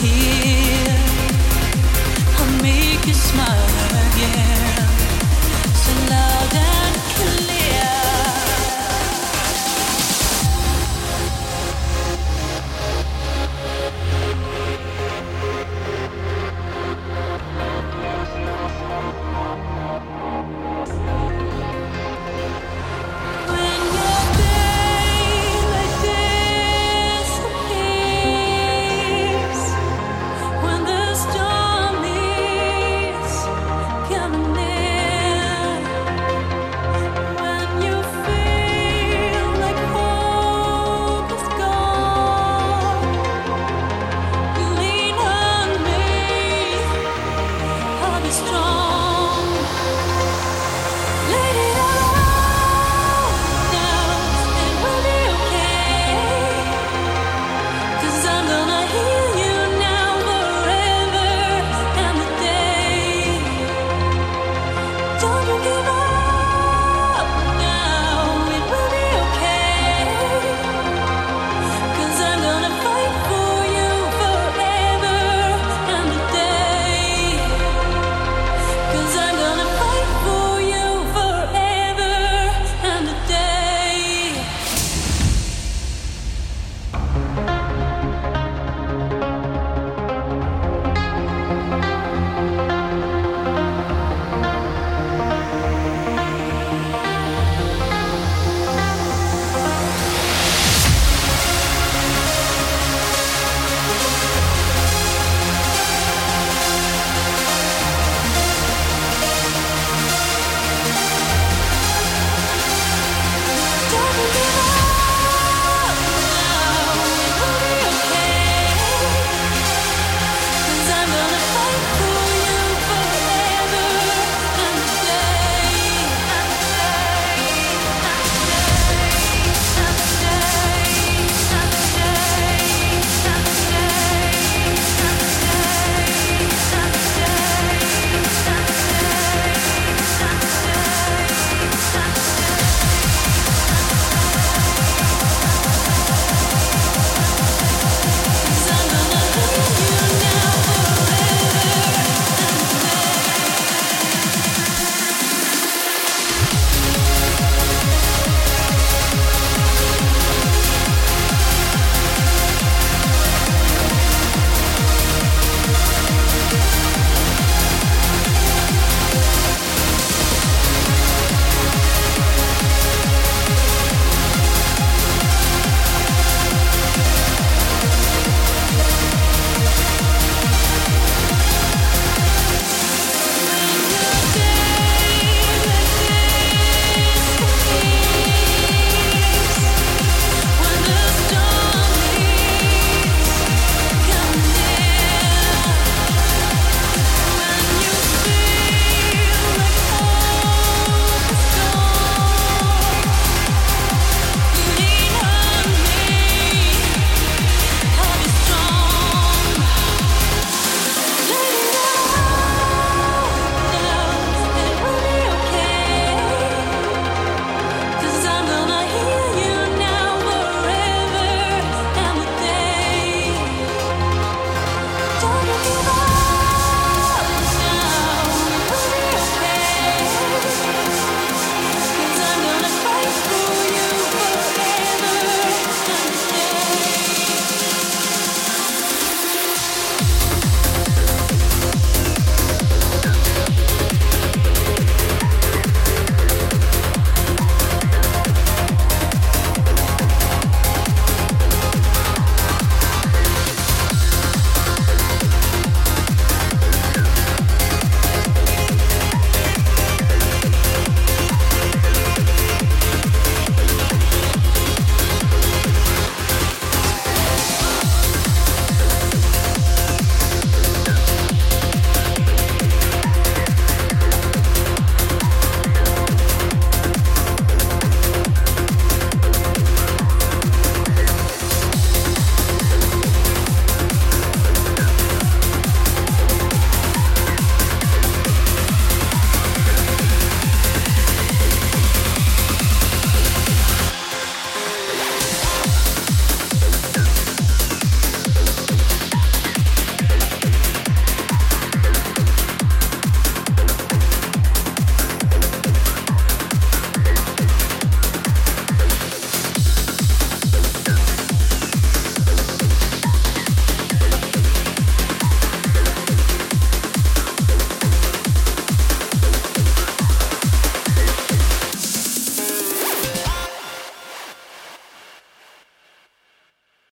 here. I'll make you smile again.